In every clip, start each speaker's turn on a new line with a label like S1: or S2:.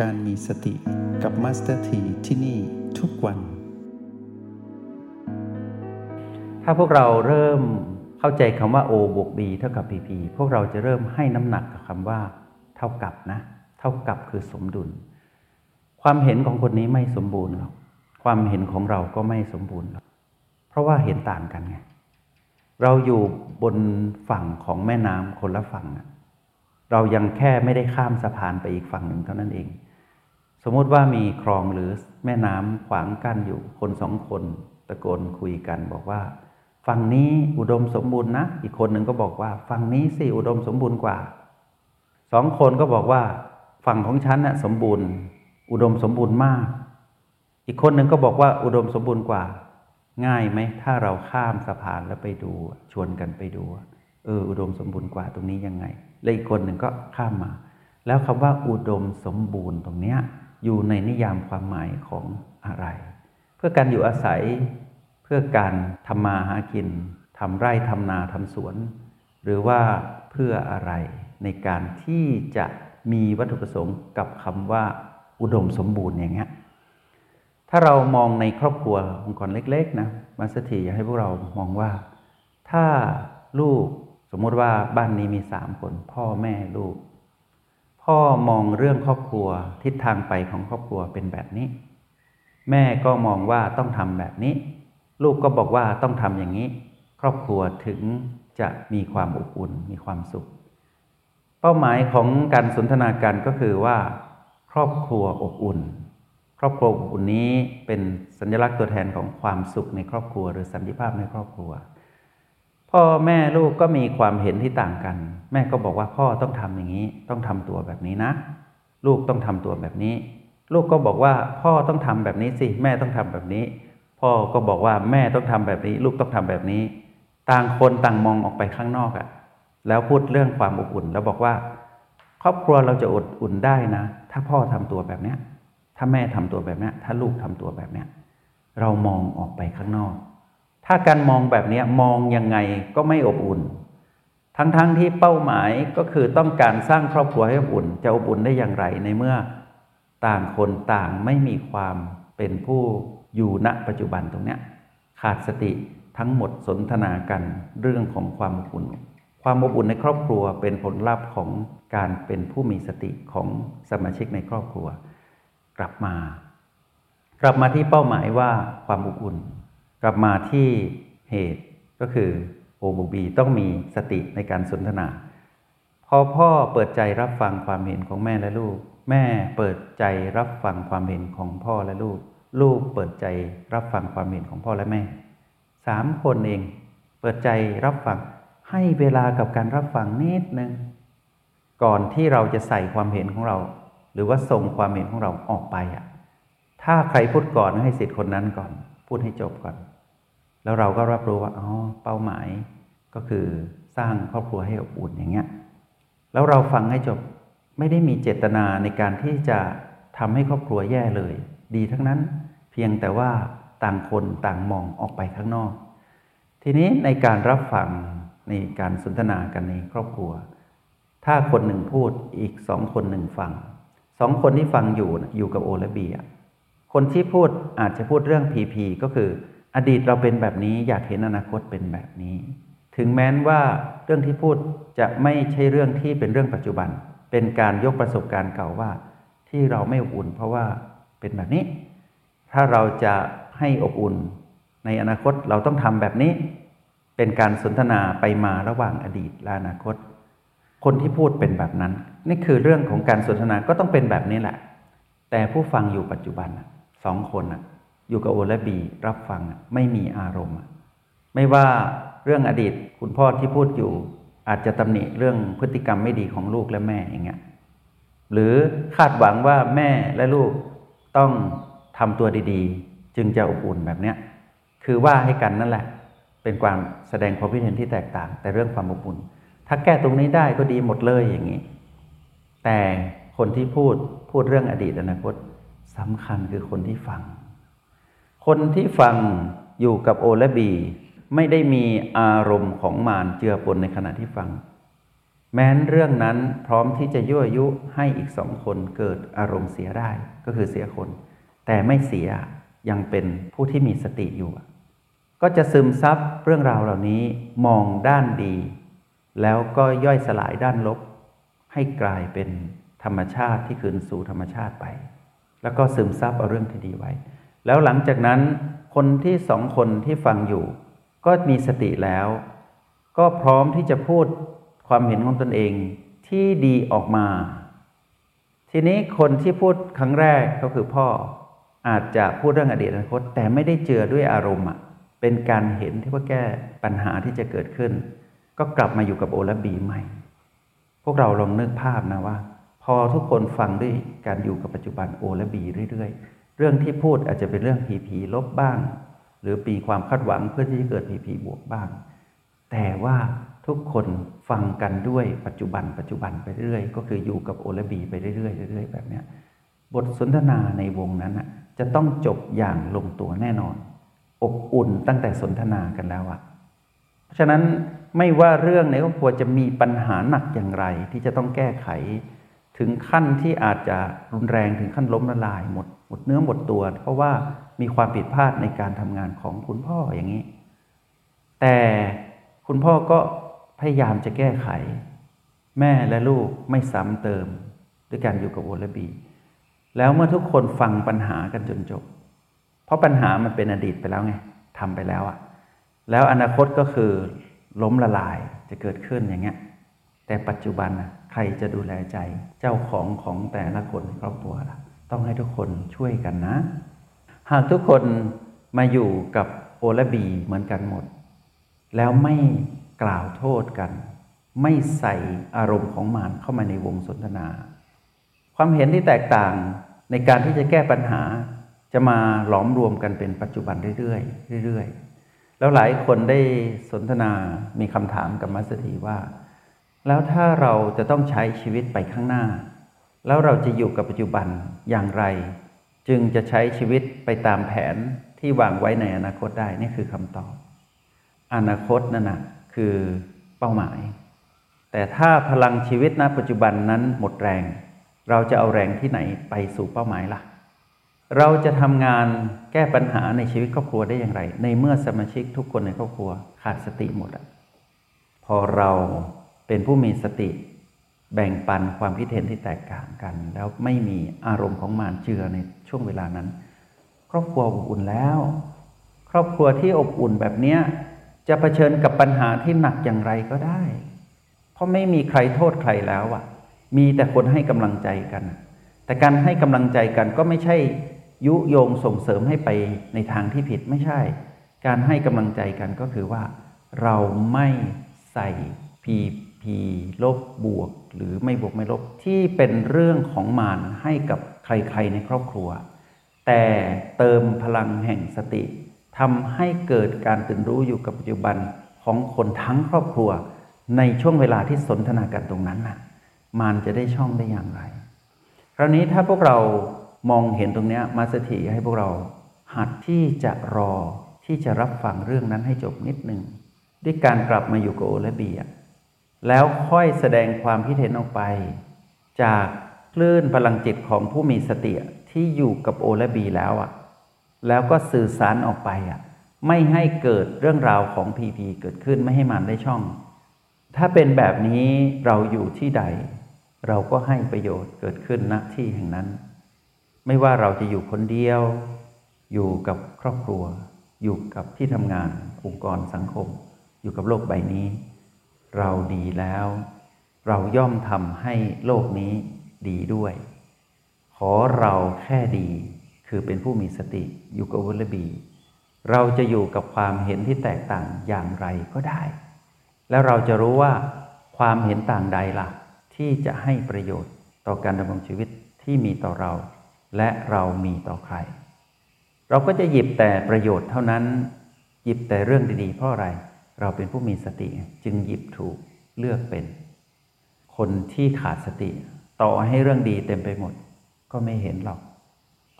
S1: การมีสติกับมาสเตอร์ทีที่นี่ทุกวัน
S2: ถ้าพวกเราเริ่มเข้าใจคำว่า O บวก B เท่ากับ PP พวกเราจะเริ่มให้น้ำหนักกับคำว่า เท่ากับนะ เท่ากับคือสมดุล ความเห็นของคนนี้ไม่สมบูรณ์หรอก ความเห็นของเราก็ไม่สมบูรณ์หรอก เพราะว่าเห็นต่างกันไง เราอยู่บนฝั่งของแม่น้ำคนละฝั่งอะเรายังแค่ไม่ได้ข้ามสะพานไปอีกฝั่งหนึ่งเท่านั้นเอง สมมติว่ามีคลองหรือแม่น้ำขวางกั้นอยู่คนสองคนตะโกนคุยกันบอกว่า ฝั่งนี้อุดมสมบูรณ์นะ อีกคนหนึ่งก็บอกว่าฝั่งนี้สิอุดมสมบูรณ์กว่าสองคนก็บอกว่าฝั่งของฉันน่ะสมบูรณ์ อุดมสมบูรณ์มาก อีกคนหนึ่งก็บอกว่าอุดมสมบูรณ์กว่า ง่ายไหมถ้าเราข้ามสะพานแล้วไปดูชวนกันไปดูเอออุดมสมบูรณ์กว่าตรงนี้ยังไง และอีกคนหนึ่งก็ข้ามมา แล้วคำว่าอุดมสมบูรณ์ตรงเนี้ย อยู่ในนิยามความหมายของอะไร เพื่อการอยู่อาศัย เพื่อการทำมาหากินทำไร่ทำนาทำสวน หรือว่าเพื่ออะไรในการที่จะมีวัตถุประสงค์กับคำว่าอุดมสมบูรณ์อย่างเงี้ยถ้าเรามองในครอบครัวองค์กรเล็กๆนะมาสถีอยากให้พวกเรามองว่า ถ้าลูกสมมติว่าบ้านนี้มีสามคน พ่อแม่ลูก พ่อมองเรื่องครอบครัวทิศทางไปของครอบครัวเป็นแบบนี้ แม่ก็มองว่าต้องทำแบบนี้ ลูกก็บอกว่าต้องทำอย่างนี้ ครอบครัวถึงจะมีความอบอุ่นมีความสุข เป้าหมายของการสนทนากันก็คือว่า ครอบครัวอบอุ่น ครอบครัวอบอุ่นนี้เป็นสัญลักษณ์ตัวแทนของความสุขในครอบครัว หรือสันติภาพในครอบครัว พ่อแม่ลูกก็มีความเห็นที่ต่างกัน แม่ก็บอกว่าพ่อต้องทำอย่างนี้ ต้องทำตัวแบบนี้นะ ลูกต้องทำตัวแบบนี้ ลูกก็บอกว่าพ่อต้องทำแบบนี้สิ แม่ต้องทำแบบนี้ พ่อก็บอกว่าแม่ต้องทำแบบนี้ ลูกต้องทำแบบนี้ ต่างคนต่างมองออกไปข้างนอกอะแล้วพูดเรื่องความอบอุ่น แล้วบอกว่า ครอบครัวเราจะอดอุ่นได้นะ ถ้าพ่อทำตัวแบบเนี้ยถ้าแม่ทำตัวแบบเนี้ยถ้าลูกทำตัวแบบเนี้ยเรามองออกไปข้างนอก ถ้าการมองแบบนี้มองยังไงก็ไม่อบอุ่น ทั้งๆทที่เป้าหมายก็คือต้องการสร้างครอบครัวให้อบอุ่น จะอบอุ่นได้อย่างไรในเมื่อต่างคนต่างไม่มีความเป็นผู้อยู่ณปัจจุบันตรงนี้ขาดสติทั้งหมดสนทนากันเรื่องของความอบอุ่น ความอบอุ่นในครอบครัวเป็นผลลัพธ์ของการเป็นผู้มีสติของสมาชิกในครอบครัว กลับมา กลับมาที่เป้าหมายว่าความอบอุ่น กลับมาที่เหตุก็คือโอบูบีต้องมีสติในการสนทนา พอพ่อเปิดใจรับฟังความเห็นของแม่และลูก แม่เปิดใจรับฟังความเห็นของพ่อและลูก ลูกเปิดใจรับฟังความเห็นของพ่อและแม่สามคนเอง เปิดใจรับฟังให้เวลากับการรับฟังนิดนึงก่อนที่เราจะใส่ความเห็นของเรา หรือว่าส่งความเห็นของเราออกไปอะถ้าใครพูดก่อนให้สิทธิ์คนนั้นก่อน พูดให้จบก่อน แล้วเราก็รับรู้ว่าอ๋อเป้าหมายก็คือสร้างครอบครัวให้อบอุ่นอย่างเงี้ยแล้วเราฟังให้จบไม่ได้มีเจตนาในการที่จะทำให้ครอบครัวแย่เลย ดีทั้งนั้นเพียงแต่ว่าต่างคนต่างมองออกไปข้างนอก ทีนี้ในการรับฟังในการสนทนากันในครอบครัว ถ้าคนหนึ่งพูดอีกสองคนหนึ่งฟังสองคนที่ฟังอยู่อยู่กับโอและเบียคนที่พูดอาจจะพูดเรื่องพีพีก็คือ อดีตเราเป็นแบบนี้ อยากเห็นอนาคตเป็นแบบนี้ ถึงแม้นว่าเรื่องที่พูดจะไม่ใช่เรื่องที่เป็นเรื่องปัจจุบัน เป็นการยกประสบการณ์เก่าว่า ที่เราไม่อบอุ่น เพราะว่าเป็นแบบนี้ ถ้าเราจะให้อบอุ่น ในอนาคตเราต้องทำแบบนี้ เป็นการสนทนาไปมาระหว่างอดีตและอนาคต คนที่พูดเป็นแบบนั้น นี่คือเรื่องของการสนทนาก็ต้องเป็นแบบนี้แหละ แต่ผู้ฟังอยู่ปัจจุบันสองคน อยู่กับโอและบีรับฟังไม่มีอารมณ์ ไม่ว่าเรื่องอดีตคุณพ่อที่พูดอยู่ อาจจะตำหนิเรื่องพฤติกรรมไม่ดีของลูกและแม่อย่างเงี้ยหรือคาดหวังว่าแม่และลูกต้องทำตัวดีๆ จึงจะอบอุ่นแบบเนี้ยคือว่าให้กันนั่นแหละ เป็นความแสดงความคิดเห็นที่แตกต่าง แต่เรื่องความอบอุ่น ถ้าแก้ตรงนี้ได้ก็ดีหมดเลยอย่างนี้ แต่คนที่พูดพูดเรื่องอดีตอนาคตสำคัญคือคนที่ฟัง คนที่ฟังอยู่กับโอและบี ไม่ได้มีอารมณ์ของมารเจือปนในขณะที่ฟัง แม้นเรื่องนั้นพร้อมที่จะยั่วยุให้อีกสองคนเกิดอารมณ์เสียได้ก็คือเสียคน แต่ไม่เสียยังเป็นผู้ที่มีสติอยู่ ก็จะซึมซับเรื่องราวเหล่านี้มองด้านดี แล้วก็ย่อยสลายด้านลบ ให้กลายเป็นธรรมชาติที่คืนสู่ธรรมชาติไป แล้วก็ซึมซับเอาเรื่องที่ดีไว้ แล้วหลังจากนั้นคนที่สองคนที่ฟังอยู่ ก็มีสติแล้ว ก็พร้อมที่จะพูดความเห็นของตนเองที่ดีออกมา ทีนี้คนที่พูดครั้งแรกก็คือพ่ออาจจะพูดเรื่องอดีตอนาคต แต่ไม่ได้เจือด้วยอารมณ์เป็นการเห็นที่ว่าแก้ปัญหาที่จะเกิดขึ้น ก็กลับมาอยู่กับโอและบีใหม่ พวกเราลองนึกภาพนะว่า พอทุกคนฟังด้วยการอยู่กับปัจจุบันโอและบีเรื่อยๆ เรื่องที่พูดอาจจะเป็นเรื่องผีผีลบบ้าง หรือปีความคาดหวังเพื่อที่จะเกิดผีผีบวกบ้าง แต่ว่าทุกคนฟังกันด้วยปัจจุบัน ปัจจุบันไปเรื่อยก็คืออยู่กับโอและบีไปเรื่อยๆเรื่อยแบบเนี้ยบทสนทนาในวงนั้นจะต้องจบอย่างลงตัวแน่นอน อบอุ่นตั้งแต่สนทนากันแล้วอะเพราะฉะนั้นไม่ว่าเรื่องในครอบครัวจะมีปัญหาหนักอย่างไรที่จะต้องแก้ไข ถึงขั้นที่อาจจะรุนแรงถึงขั้นล้มละลายหมดหมดเนื้อหมดตัว เพราะว่ามีความผิดพลาดในการทำงานของคุณพ่ออย่างนี้ แต่คุณพ่อก็พยายามจะแก้ไข แม่และลูกไม่ซ้ำเติม ด้วยการอยู่กับโอและบี แล้วเมื่อทุกคนฟังปัญหากันจนจบ เพราะปัญหามันเป็นอดีตไปแล้วไงทำไปแล้วอะแล้วอนาคตก็คือล้มละลายจะเกิดขึ้นอย่างเงี้ย แต่ปัจจุบันนะใครจะดูแลใจเจ้าของของแต่ละคนในครอบครัวล่ะ ต้องให้ทุกคนช่วยกันนะ หากทุกคนมาอยู่กับโอและบีเหมือนกันหมด แล้วไม่กล่าวโทษกัน ไม่ใส่อารมณ์ของมารเข้ามาในวงสนทนา ความเห็นที่แตกต่างในการที่จะแก้ปัญหา จะมาหลอมรวมกันเป็นปัจจุบันเรื่อยๆเรื่อยๆแล้วหลายคนได้สนทนามีคำถามกับมัสถีว่า แล้วถ้าเราจะต้องใช้ชีวิตไปข้างหน้า แล้วเราจะอยู่กับปัจจุบันอย่างไร จึงจะใช้ชีวิตไปตามแผนที่วางไว้ในอนาคตได้นี่คือคำตอบ อนาคตนั่นนะคือเป้าหมาย แต่ถ้าพลังชีวิตณปัจจุบันนั้นหมดแรง เราจะเอาแรงที่ไหนไปสู่เป้าหมายล่ะ เราจะทำงานแก้ปัญหาในชีวิตครอบครัวได้อย่างไร ในเมื่อสมาชิกทุกคนในครอบครัวขาดสติหมดอะพอเรา เป็นผู้มีสติ แบ่งปันความคิดเห็นที่แตกต่างกัน แล้วไม่มีอารมณ์ของมารเจือในช่วงเวลานั้น ครอบครัวอบอุ่นแล้ว ครอบครัวที่อบอุ่นแบบเนี้ยจะเผชิญกับปัญหาที่หนักอย่างไรก็ได้ เพราะไม่มีใครโทษใครแล้วอะ มีแต่คนให้กำลังใจกัน แต่การให้กำลังใจกันก็ไม่ใช่ยุโยงส่งเสริมให้ไปในทางที่ผิดไม่ใช่ การให้กำลังใจกันก็คือว่า เราไม่ใส่พี พีลบบวก หรือไม่บวกไม่ลบที่เป็นเรื่องของมารให้กับใครๆในครอบครัว แต่เติมพลังแห่งสติทำให้เกิดการตื่นรู้อยู่กับปัจจุบันของคนทั้งครอบครัว ในช่วงเวลาที่สนทนากันตรงนั้นน่ะมารจะได้ช่องได้อย่างไร คราวนี้ถ้าพวกเรามองเห็นตรงนี้มาสถิให้พวกเราหัดที่จะรอที่จะรับฟังเรื่องนั้นให้จบนิดหนึ่งด้วยการกลับมาอยู่กับโอและเบีย แล้วค่อยแสดงความคิดเห็นออกไป จากคลื่นพลังจิตของผู้มีสติที่อยู่กับโอและบีแล้วอะ แล้วก็สื่อสารออกไปอะ ไม่ให้เกิดเรื่องราวของพีพีเกิดขึ้นไม่ให้มันได้ช่อง ถ้าเป็นแบบนี้เราอยู่ที่ใด เราก็ให้ประโยชน์เกิดขึ้นณที่แห่งนั้น ไม่ว่าเราจะอยู่คนเดียว อยู่กับครอบครัว อยู่กับที่ทำงานองค์กรสังคม อยู่กับโลกใบนี้ เราดีแล้ว เราย่อมทำให้โลกนี้ดีด้วย ขอเราแค่ดีคือเป็นผู้มีสติอยู่กับวุลบี เราจะอยู่กับความเห็นที่แตกต่างอย่างไรก็ได้ แล้วเราจะรู้ว่าความเห็นต่างใดละ่ะ ที่จะให้ประโยชน์ต่อการดำรงชีวิตที่มีต่อเรา และเรามีต่อใคร เราก็จะหยิบแต่ประโยชน์เท่านั้น หยิบแต่เรื่องดีๆ เพราะอะไร เราเป็นผู้มีสติจึงหยิบถูกเลือกเป็น คนที่ขาดสติ ต่อให้เรื่องดีเต็มไปหมด ก็ไม่เห็นหรอก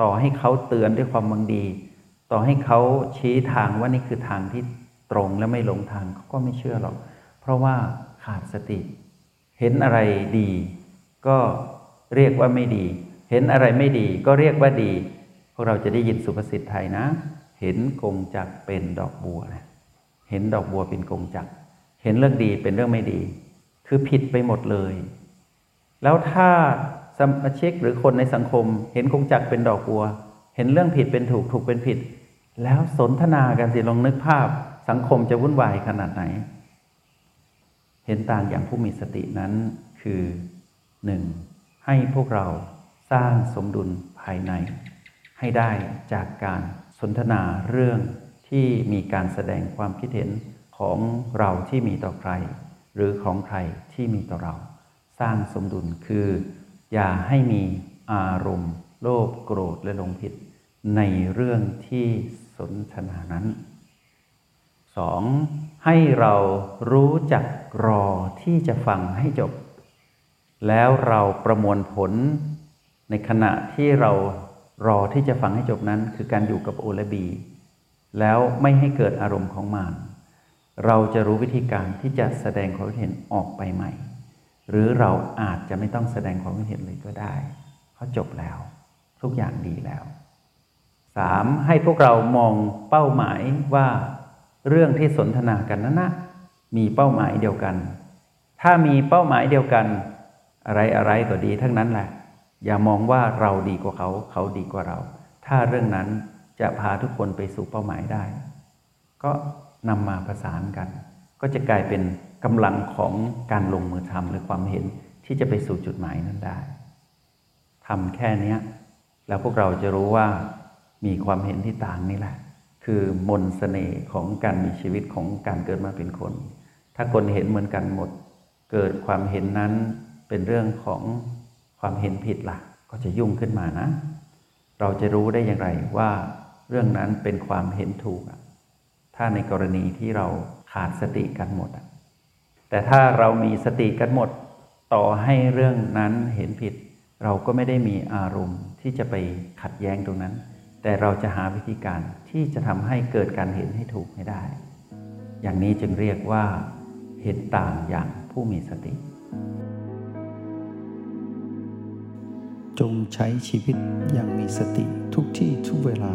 S2: ต่อให้เขาเตือนด้วยความบังดี ต่อให้เขาชี้ทางว่านี่คือทางที่ตรงและไม่หลงทางเขาก็ไม่เชื่อหรอก เพราะว่าขาดสติ เห็นอะไรดี ก็เรียกว่าไม่ดี เห็นอะไรไม่ดี ก็เรียกว่าดี พวกเราจะได้ยินสุภาษิตไทยนะ เห็นกงจักเป็นดอกบัวนะ เห็นดอกบัวเป็นกงจักรเห็นเรื่องดีเป็นเรื่องไม่ดี คือผิดไปหมดเลย แล้วถ้าสมาชิกหรือคนในสังคม เห็นกงจักรเป็นดอกบัว เห็นเรื่องผิดเป็นถูกถูกเป็นผิด แล้วสนทนากันสิลองนึกภาพ สังคมจะวุ่นวายขนาดไหน เห็นต่างอย่างผู้มีสตินั้นคือหนึ่งให้พวกเราสร้างสมดุลภายใน ให้ได้จากการสนทนาเรื่อง ที่มีการแสดงความคิดเห็นของเราที่มีต่อใคร หรือของใครที่มีต่อเรา สร้างสมดุลคือ อย่าให้มีอารมณ์ โลภโกรธและหลงผิด ในเรื่องที่สนทนานั้นสองให้เรารู้จักรอที่จะฟังให้จบ แล้วเราประมวลผลในขณะที่เรารอที่จะฟังให้จบนั้น คือการอยู่กับโอและบี แล้วไม่ให้เกิดอารมณ์ของมานเราจะรู้วิธีการที่จะแสดงความคิดเห็นออกไปใหม่ หรือเราอาจจะไม่ต้องแสดงความคิดเห็นเลยก็ได้เพราจบแล้ว ทุกอย่างดีแล้วสามให้พวกเรามองเป้าหมายว่าเรื่องที่สนทนากันนั้นนะมีเป้าหมายเดียวกัน ถ้ามีเป้าหมายเดียวกัน อะไรอะไรก็ดีทั้งนั้นแหละ อย่ามองว่าเราดีกว่าเขา เขาดีกว่าเรา ถ้าเรื่องนั้น จะพาทุกคนไปสู่เป้าหมายได้ ก็นำมาประสานกัน ก็จะกลายเป็นกำลังของการลงมือทำหรือความเห็นที่จะไปสู่จุดหมายนั้นได้ทำแค่นี้แล้วพวกเราจะรู้ว่ามีความเห็นที่ต่างนี่แหละ คือมนสเสน่ห์ของการมีชีวิตของการเกิดมาเป็นคน ถ้าคนเห็นเหมือนกันหมด เกิดความเห็นนั้นเป็นเรื่องของความเห็นผิดละ่ะ ก็จะยุ่งขึ้นมานะ เราจะรู้ได้อย่างไรว่า เรื่องนั้นเป็นความเห็นถูกถ้าในกรณีที่เราขาดสติกันหมด แต่ถ้าเรามีสติกันหมด ต่อให้เรื่องนั้นเห็นผิด เราก็ไม่ได้มีอารมณ์ที่จะไปขัดแย้งตรงนั้น แต่เราจะหาวิธีการที่จะทำให้เกิดการเห็นให้ถูกให้ได้ อย่างนี้จึงเรียกว่า เห็นต่างอย่างผู้มีสติ
S1: จงใช้ชีวิตอย่างมีสติทุกที่ทุกเวลา